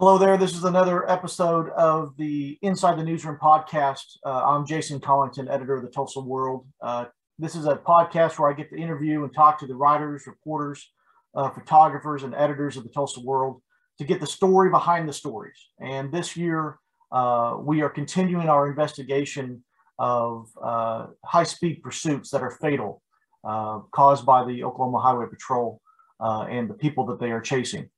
Hello there. This is another episode of the Inside the Newsroom podcast. Uh, I'm Jason Collington, editor of the Tulsa World. Uh, this is a podcast where I get to interview and talk to the writers, reporters, uh, photographers, and editors of the Tulsa World to get the story behind the stories. And this year, uh, we are continuing our investigation of uh, high speed pursuits that are fatal, uh, caused by the Oklahoma Highway Patrol and the people that they are chasing.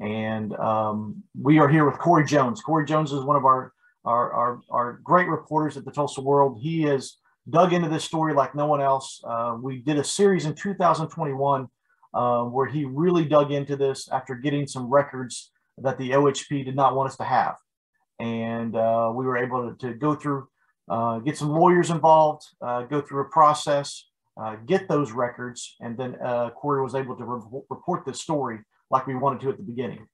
And um, we are here with Corey Jones. Corey Jones is one of our, our, our, our, great reporters at the Tulsa World. He has dug into this story like no one else. Uh, we did a series in 2021 uh, where he really dug into this after getting some records that the OHP did not want us to have. And uh, we were able to, to go through, uh, get some lawyers involved, uh, go through a process, uh, get those records, and then Corey was able to re- report this story like we wanted to at the beginning.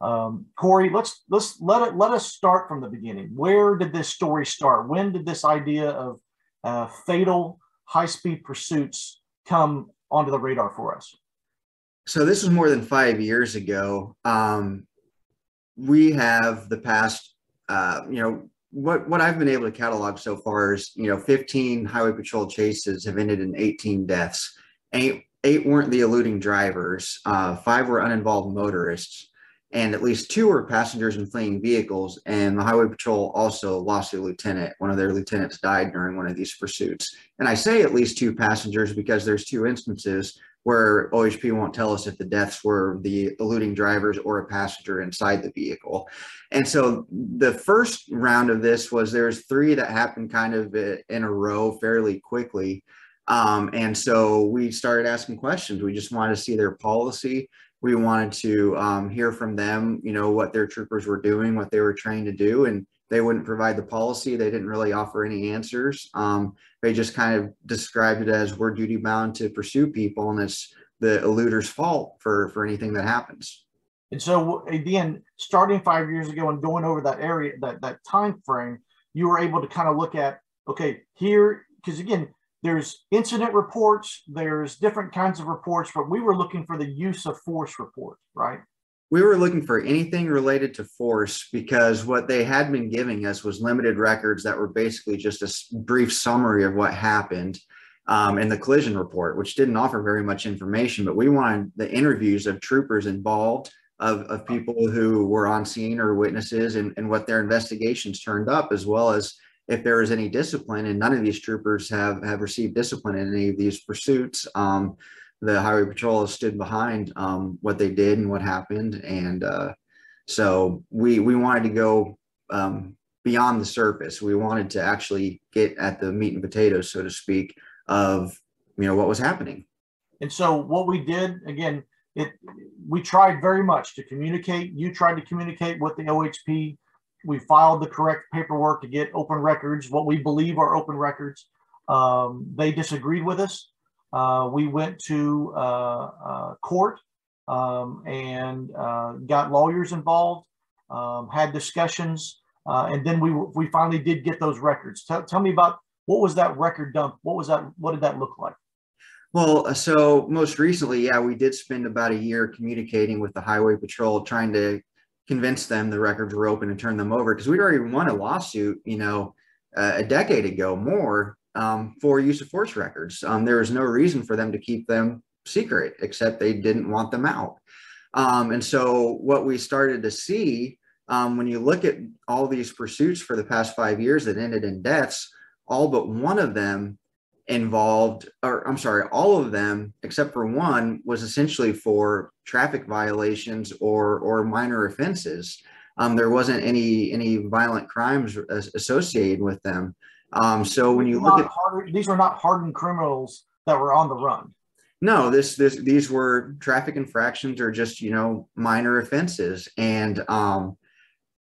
Um, Corey, let's let's let it let us start from the beginning. Where did this story start? When did this idea of uh, fatal high speed pursuits come onto the radar for us? So this was more than five years ago. Um, we have the past, uh, you know, what what I've been able to catalog so far is, you know, 15 highway patrol chases have ended in 18 deaths. Eight eight weren't the eluding drivers, uh, five were uninvolved motorists, and at least two were passengers in fleeing vehicles. And the Highway Patrol also lost a lieutenant. One of their lieutenants died during one of these pursuits. And I say at least two passengers because there's two instances where OHP won't tell us if the deaths were the eluding drivers or a passenger inside the vehicle. And so the first round of this was there's three that happened kind of in a row fairly quickly. Um, and so we started asking questions. We just wanted to see their policy. We wanted to um, hear from them, you know, what their troopers were doing, what they were trying to do. And they wouldn't provide the policy. They didn't really offer any answers. Um, they just kind of described it as we're duty bound to pursue people and it's the eluder's fault for, for anything that happens. And so again, starting five years ago and going over that area, that, that time frame, you were able to kind of look at, okay, here, because again, there's incident reports, there's different kinds of reports, but we were looking for the use of force report, right? We were looking for anything related to force because what they had been giving us was limited records that were basically just a brief summary of what happened um, in the collision report, which didn't offer very much information. But we wanted the interviews of troopers involved, of, of people who were on scene or witnesses, and, and what their investigations turned up, as well as if there is any discipline, and none of these troopers have have received discipline in any of these pursuits. Um, the highway patrol has stood behind um, what they did and what happened, and uh, so we we wanted to go um, beyond the surface. We wanted to actually get at the meat and potatoes, so to speak, of you know what was happening. And so what we did again, it we tried very much to communicate. You tried to communicate with the OHP we filed the correct paperwork to get open records, what we believe are open records. Um, they disagreed with us. Uh, we went to uh, uh, court um, and uh, got lawyers involved, um, had discussions, uh, and then we we finally did get those records. Tell, tell me about what was that record dump? What was that? What did that look like? Well, uh, so most recently, yeah, we did spend about a year communicating with the Highway Patrol, trying to convince them the records were open and turn them over because we'd already won a lawsuit, you know, uh, a decade ago more um, for use of force records. Um, there was no reason for them to keep them secret except they didn't want them out. Um, and so what we started to see um, when you look at all these pursuits for the past five years that ended in deaths, all but one of them involved, or I'm sorry, all of them except for one was essentially for traffic violations or or minor offenses. Um, there wasn't any any violent crimes associated with them. Um, so when you look at hard, these were not hardened criminals that were on the run. No, this this these were traffic infractions or just you know minor offenses, and um,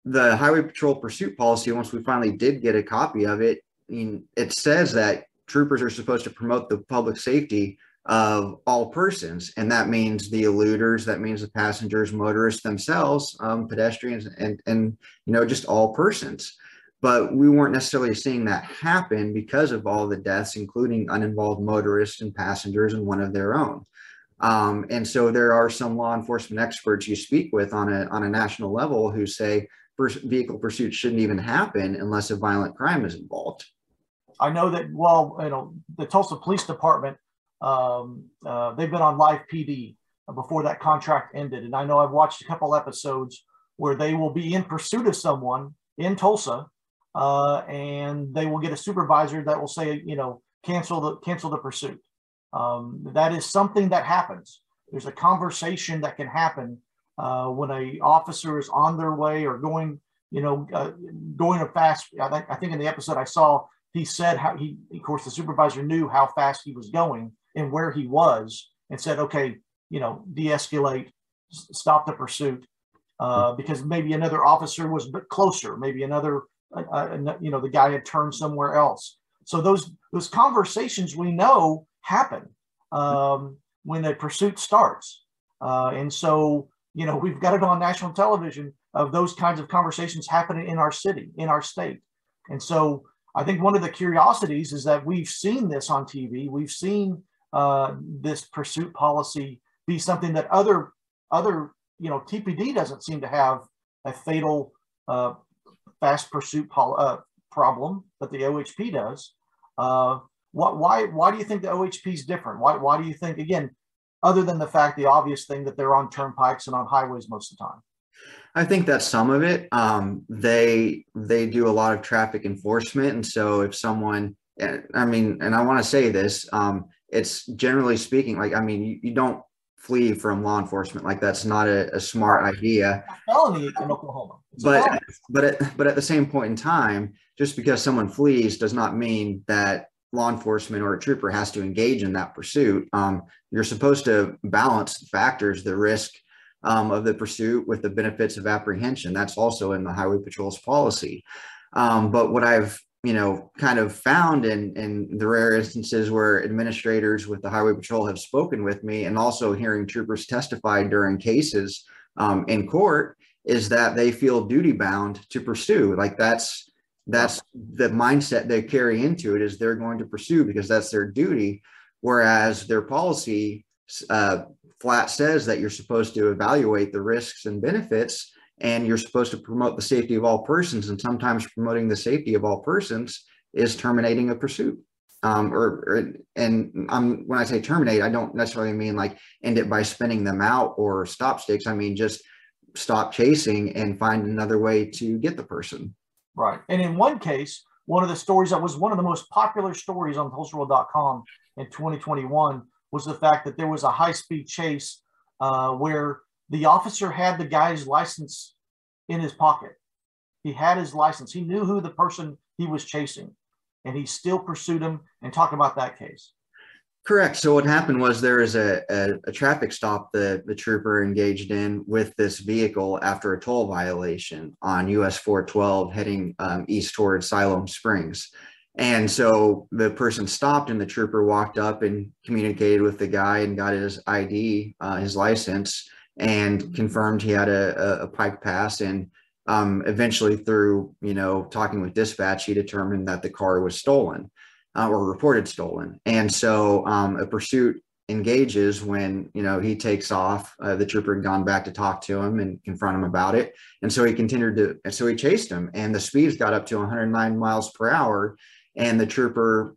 the highway patrol pursuit policy. Once we finally did get a copy of it, I mean, it says that troopers are supposed to promote the public safety of all persons, and that means the eluders, that means the passengers, motorists themselves, um, pedestrians, and and you know just all persons. But we weren't necessarily seeing that happen because of all the deaths, including uninvolved motorists and passengers and one of their own. Um, and so there are some law enforcement experts you speak with on a on a national level who say vehicle pursuits shouldn't even happen unless a violent crime is involved. I know that. Well, you know, the Tulsa Police Department um, uh, they've been on live PD before that contract ended, and I know I've watched a couple episodes where they will be in pursuit of someone in Tulsa, uh, and they will get a supervisor that will say, you know, cancel the cancel the pursuit. Um, that is something that happens. There's a conversation that can happen uh, when a officer is on their way or going, you know, uh, going a fast. I, th- I, think in the episode I saw, he said how he, of course, the supervisor knew how fast he was going and where he was, and said, okay, you know, de-escalate, stop the pursuit, uh, because maybe another officer was a bit closer, maybe another, uh, uh you know, the guy had turned somewhere else. So those those conversations we know happen um, when the pursuit starts. Uh, and so, you know, we've got it on national television of those kinds of conversations happening in our city, in our state. And so I think one of the curiosities is that we've seen this on TV. We've seen uh, this pursuit policy be something that other, other, you know, TPD doesn't seem to have a fatal uh, fast pursuit pol- uh, problem, but the OHP does. Uh, what, why, why do you think the OHP is different? Why, why do you think, again, other than the fact, the obvious thing that they're on turnpikes and on highways most of the time? I think that's some of it. Um, they they do a lot of traffic enforcement, and so if someone, I mean, and I want to say this, um, it's generally speaking, like I mean, you, you, don't flee from law enforcement. Like that's not a, a smart idea. A felony in Oklahoma. It's but but at, but at the same point in time, just because someone flees does not mean that law enforcement or a trooper has to engage in that pursuit. Um, you're supposed to balance the factors, the risk um, of the pursuit with the benefits of apprehension. That's also in the Highway Patrol's policy. Um, but what I've you know kind of found in in the rare instances where administrators with the Highway Patrol have spoken with me, and also hearing troopers testify during cases um, in court, is that they feel duty bound to pursue. Like that's that's the mindset they carry into it is they're going to pursue because that's their duty whereas their policy uh, flat says that you're supposed to evaluate the risks and benefits and you're supposed to promote the safety of all persons and sometimes promoting the safety of all persons is terminating a pursuit um, or, or, and I'm, when I say terminate, I don't necessarily mean like end it by spinning them out or stop sticks. I mean just stop chasing and find another way to get the person. Right. And in one case, one of the stories that was one of the most popular stories on TulsaWorld.com in 2021 was the fact that there was a high speed chase uh, where the officer had the guy's license in his pocket. He had his license. He knew who the person he was chasing, and he still pursued him. And talk about that case. Correct. So what happened was there was a, a, a, traffic stop that the trooper engaged in with this vehicle after a toll violation on US 412 heading um, east towards Siloam Springs. And so the person stopped and the trooper walked up and communicated with the guy and got his ID, uh, his license, and confirmed he had a, a, a pike pass. And um, eventually through, you know, talking with dispatch, he determined that the car was stolen uh, or reported stolen. And so um, a pursuit engages when you know he takes off. Uh, the trooper had gone back to talk to him and confront him about it, and so he continued to. And so he chased him, and the speeds got up to 109 miles per hour, and the trooper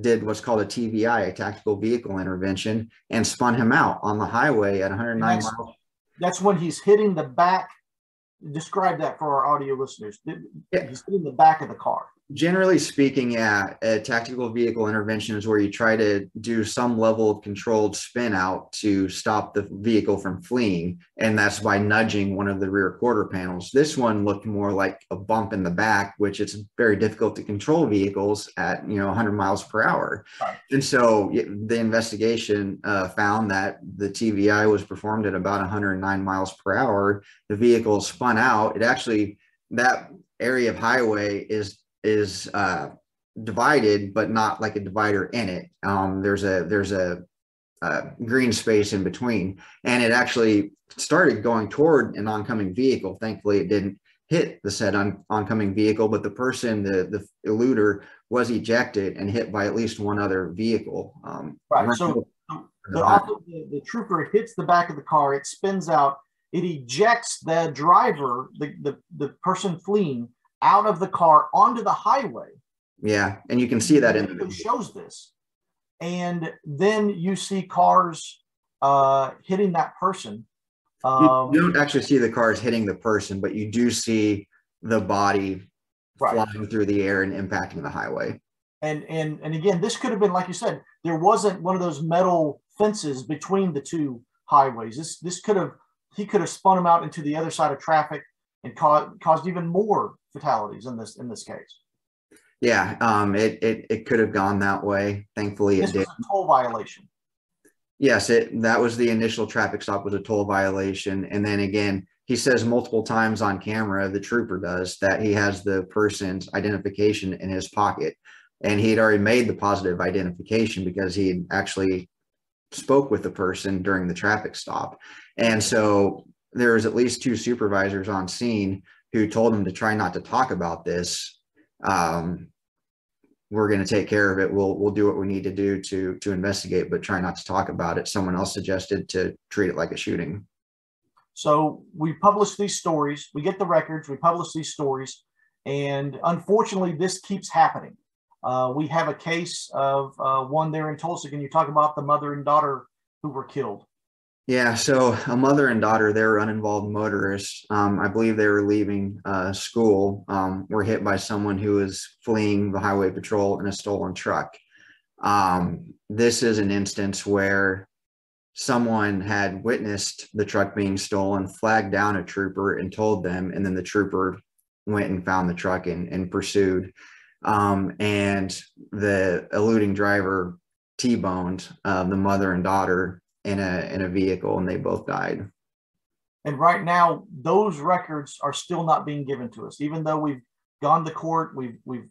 did what's called a TVI, a tactical vehicle intervention, and spun him out on the highway at 109 that's, miles. That's when he's hitting the back. Describe that for our audio listeners. Yeah. He's hitting the back of the car generally speaking, yeah, a tactical vehicle intervention is where you try to do some level of controlled spin out to stop the vehicle from fleeing. And that's by nudging one of the rear quarter panels. This one looked more like a bump in the back, which it's very difficult to control vehicles at, you know, 100 miles per hour. Right. And so the investigation uh, found that the TVI was performed at about 109 miles per hour. The vehicle spun out. It actually, that area of highway is is uh, divided, but not like a divider in it. Um, there's a there's a, a, green space in between, and it actually started going toward an oncoming vehicle. Thankfully, it didn't hit the said on, oncoming vehicle, but the person, the the eluder, was ejected and hit by at least one other vehicle. Um, right. So, the, the, the trooper hits the back of the car, it spins out, it ejects the driver, the, the, the person fleeing out of the car onto the highway. Yeah, and you can see that in the video. shows this. And then you see cars uh, hitting that person. Um, you don't actually see the cars hitting the person, but you do see the body right. flying through the air and impacting the highway. And and and again, this could have been like you said, there wasn't one of those metal fences between the two highways. This this could have he could have spun him out into the other side of traffic and caused caused even more fatalities in this in this case. Yeah, um, it it it could have gone that way. Thankfully, this it did. toll violation. Yes, it that was the initial traffic stop was a toll violation, and then again, he says multiple times on camera, the trooper does that he has the person's identification in his pocket, and he had already made the positive identification because he had actually spoke with the person during the traffic stop, and so there was at least two supervisors on scene who told him to try not to talk about this. Um, we're going to take care of it. We'll we'll do what we need to do to to investigate, but try not to talk about it. Someone else suggested to treat it like a shooting. So we publish these stories. We get the records. We publish these stories, and unfortunately, this keeps happening. Uh, we have a case of uh, one there in Tulsa. Can you talk about the mother and daughter who were killed? Yeah, so a mother and daughter, they were uninvolved motorists. Um, I believe they were leaving uh, school, um, were hit by someone who was fleeing the highway patrol in a stolen truck. Um, this is an instance where someone had witnessed the truck being stolen, flagged down a trooper and told them, and then the trooper went and found the truck and, and pursued. Um, and the eluding driver T-boned uh, the mother and daughter in a in a vehicle and they both died. And right now, those records are still not being given to us, even though we've gone to court, we've we've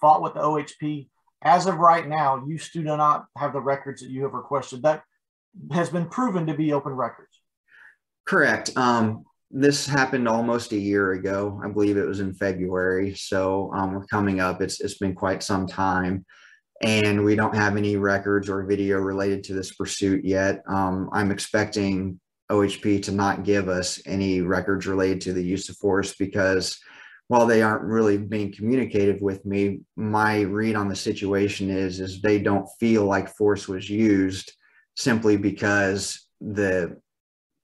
fought with the OHP. As of right now, you still do not have the records that you have requested. That has been proven to be open records. Correct. Um, this happened almost a year ago. I believe it was in February. So um, we're coming up. It's it's been quite some time and we don't have any records or video related to this pursuit yet. Um, I'm expecting OHP to not give us any records related to the use of force because while they aren't really being communicative with me, my read on the situation is is they don't feel like force was used simply because the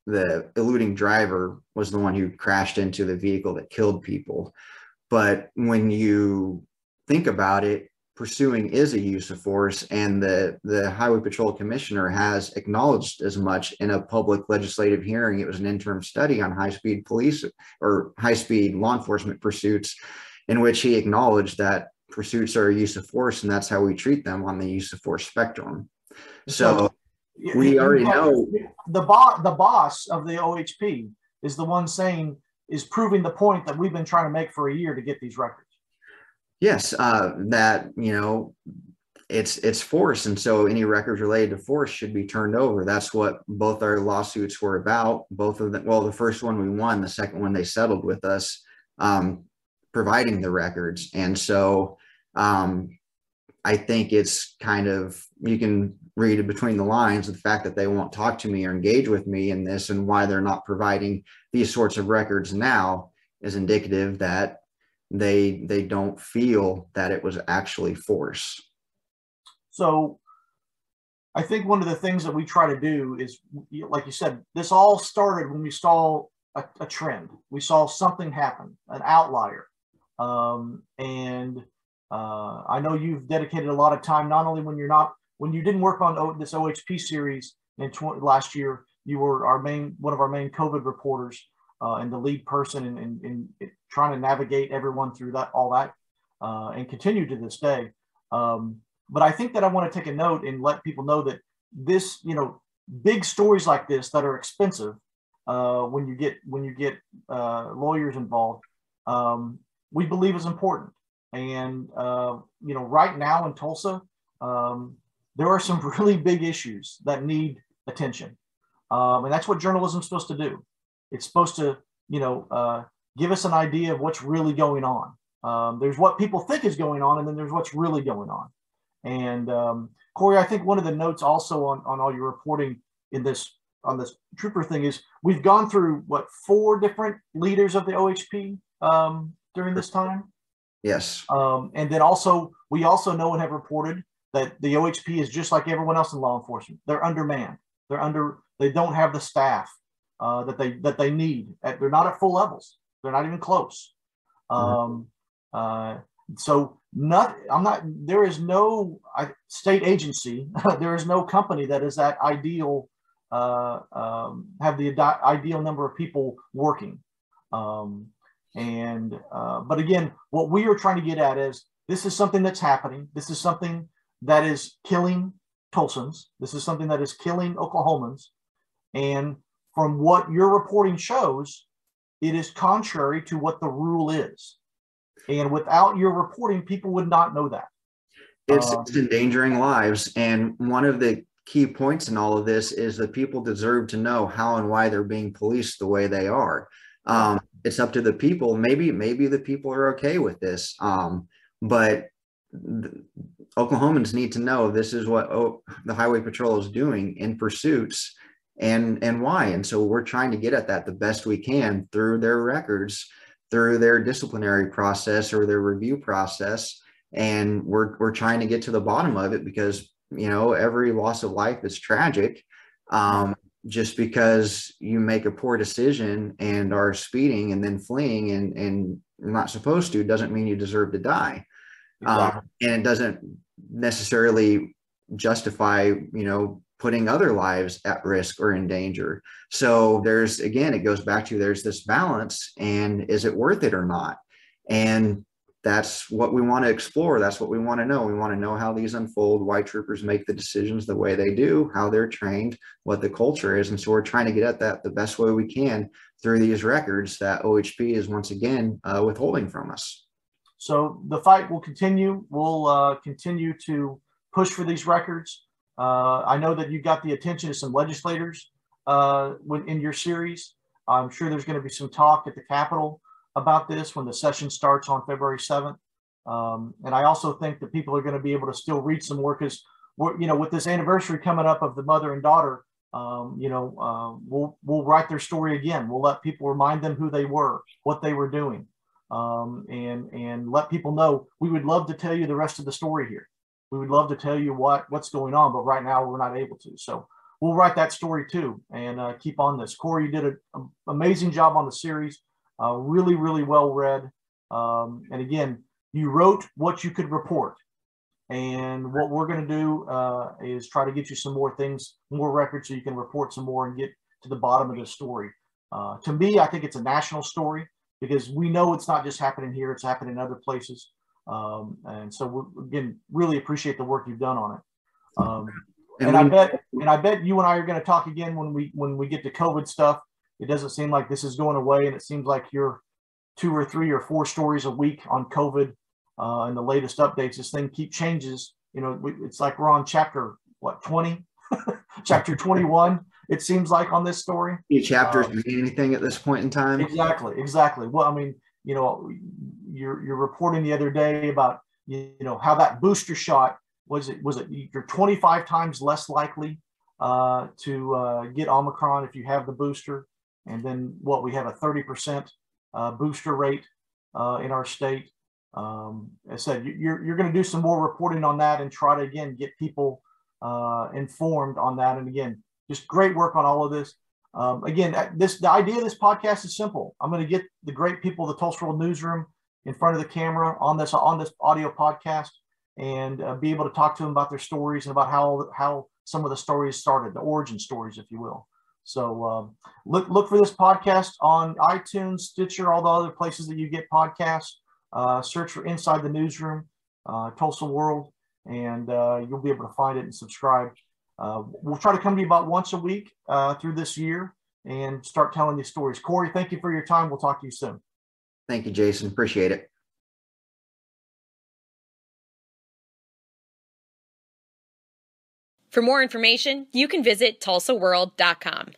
the eluding driver was the one who crashed into the vehicle that killed people. But when you think about it, pursuing is a use of force and the the highway patrol commissioner has acknowledged as much in a public legislative hearing. It was an interim study on high speed police or high speed law enforcement pursuits in which he acknowledged that pursuits are a use of force and that's how we treat them on the use of force spectrum. So, so we already know the boss the boss of the ohp is the one saying is proving the point that we've been trying to make for a year to get these records Yes, uh, that you know, it's it's force, and so any records related to force should be turned over. That's what both our lawsuits were about. Both of them. Well, the first one we won. The second one they settled with us, um, providing the records, and so um, I think it's kind of you can read between the lines the fact that they won't talk to me or engage with me in this, and why they're not providing these sorts of records now is indicative that they they don't feel that it was actually force. So i think one of the things that we try to do is like you said this all started when we saw a, a trend. We saw something happen an outlier. Um, and uh, i know you've dedicated a lot of time not only when you're not when you didn't work on o, this ohp series in tw- last year you were our main one of our main covid reporters uh, and the lead person in, in, in, trying to navigate everyone through that all that uh, and continue to this day. Um, but I think that I want to take a note and let people know that this, you know, big stories like this that are expensive uh, when you get when you get uh, lawyers involved, um, we believe is important. And uh, you know, right now in Tulsa, um, there are some really big issues that need attention, um, and that's what journalism is supposed to do. It's supposed to, you know, uh, give us an idea of what's really going on. Um, there's what people think is going on, and then there's what's really going on. And um, Corey, I think one of the notes also on, on all your reporting in this on this trooper thing is we've gone through what four different leaders of the OHP um, during this time. Yes. Um, and then also we also know and have reported that the OHP is just like everyone else in law enforcement. They're undermanned. They're under. They don't have the staff uh, that they that they need. At, they're not at full levels. They're not even close. Mm-hmm. Um, uh, so not. I'm not. There is no state agency. there is no company that is that ideal. Uh, um, have the ideal number of people working. Um, and uh, but again, what we are trying to get at is this is something that's happening. This is something that is killing Tulsans. This is something that is killing Oklahomans. And from what your reporting shows, it is contrary to what the rule is. And without your reporting, people would not know that. It's, um, it's endangering lives. And one of the key points in all of this is that people deserve to know how and why they're being policed the way they are. Um, it's up to the people. Maybe, maybe the people are okay with this. Um, but Oklahomans need to know this is what oh, the Highway Patrol is doing in pursuits and and why. And so we're trying to get at that the best we can through their records, through their disciplinary process or their review process. And we're we're trying to get to the bottom of it because you know every loss of life is tragic. Um, just because you make a poor decision and are speeding and then fleeing and and not supposed to doesn't mean you deserve to die. Exactly. Um, and it doesn't necessarily justify, you know, putting other lives at risk or in danger. So there's again, it goes back to there's this balance, and is it worth it or not? And that's what we want to explore. That's what we want to know. We want to know how these unfold, why troopers make the decisions the way they do, how they're trained, what the culture is. And so we're trying to get at that the best way we can through these records that OHP is once again uh, withholding from us. So the fight will continue. We'll uh, continue to push for these records. Uh, I know that you got the attention of some legislators uh, in your series. I'm sure there's going to be some talk at the Capitol about this when the session starts on February 7th. Um, and I also think that people are going to be able to still read some more because, you know, with this anniversary coming up of the mother and daughter, um, you know, uh, we'll we'll write their story again. We'll let people remind them who they were, what they were doing um, and and let people know we would love to tell you the rest of the story here. We would love to tell you what what's going on, but right now we're not able to. So we'll write that story too and uh, keep on this. Corey, you did an amazing job on the series. Uh, really, really well read. Um, and again, you wrote what you could report. And what we're going to do uh, is try to get you some more things, more records, so you can report some more and get to the bottom of the story. Uh, to me, I think it's a national story because we know it's not just happening here; it's happening in other places. Um, and so, we again, really appreciate the work you've done on it. Um, and, and I bet, and I bet you and I are going to talk again when we when we get to COVID stuff. It doesn't seem like this is going away, and it seems like you're two or three or four stories a week on COVID uh, and the latest updates. This thing keep changes. You know, it's like we're on chapter what twenty, chapter twenty one it seems like on this story. Each chapter um, anything at this point in time. Exactly, exactly. Well, I mean, you know, you're you're reporting the other day about you know how that booster shot was it was it you're 25 times less likely uh, to uh, get Omicron if you have the booster, and then what we have a 30 percent uh, booster rate uh, in our state. Um, I said you're you're going to do some more reporting on that and try to again get people uh, informed on that. And again, just great work on all of this. Um, again, this the idea of this podcast is simple. I'm going to get the great people of the Tulsa World Newsroom in front of the camera on this on this audio podcast and uh, be able to talk to them about their stories and about how how some of the stories started, the origin stories, if you will. So um, look look for this podcast on iTunes, Stitcher, all the other places that you get podcasts. Uh, search for Inside the Newsroom, uh, Tulsa World, and uh, you'll be able to find it and subscribe. Uh, we'll try to come to you about once a week uh, through this year and start telling these stories. Corey, thank you for your time. We'll talk to you soon. Thank you, Jason. Appreciate it. For more information, you can visit tulsaworld.com.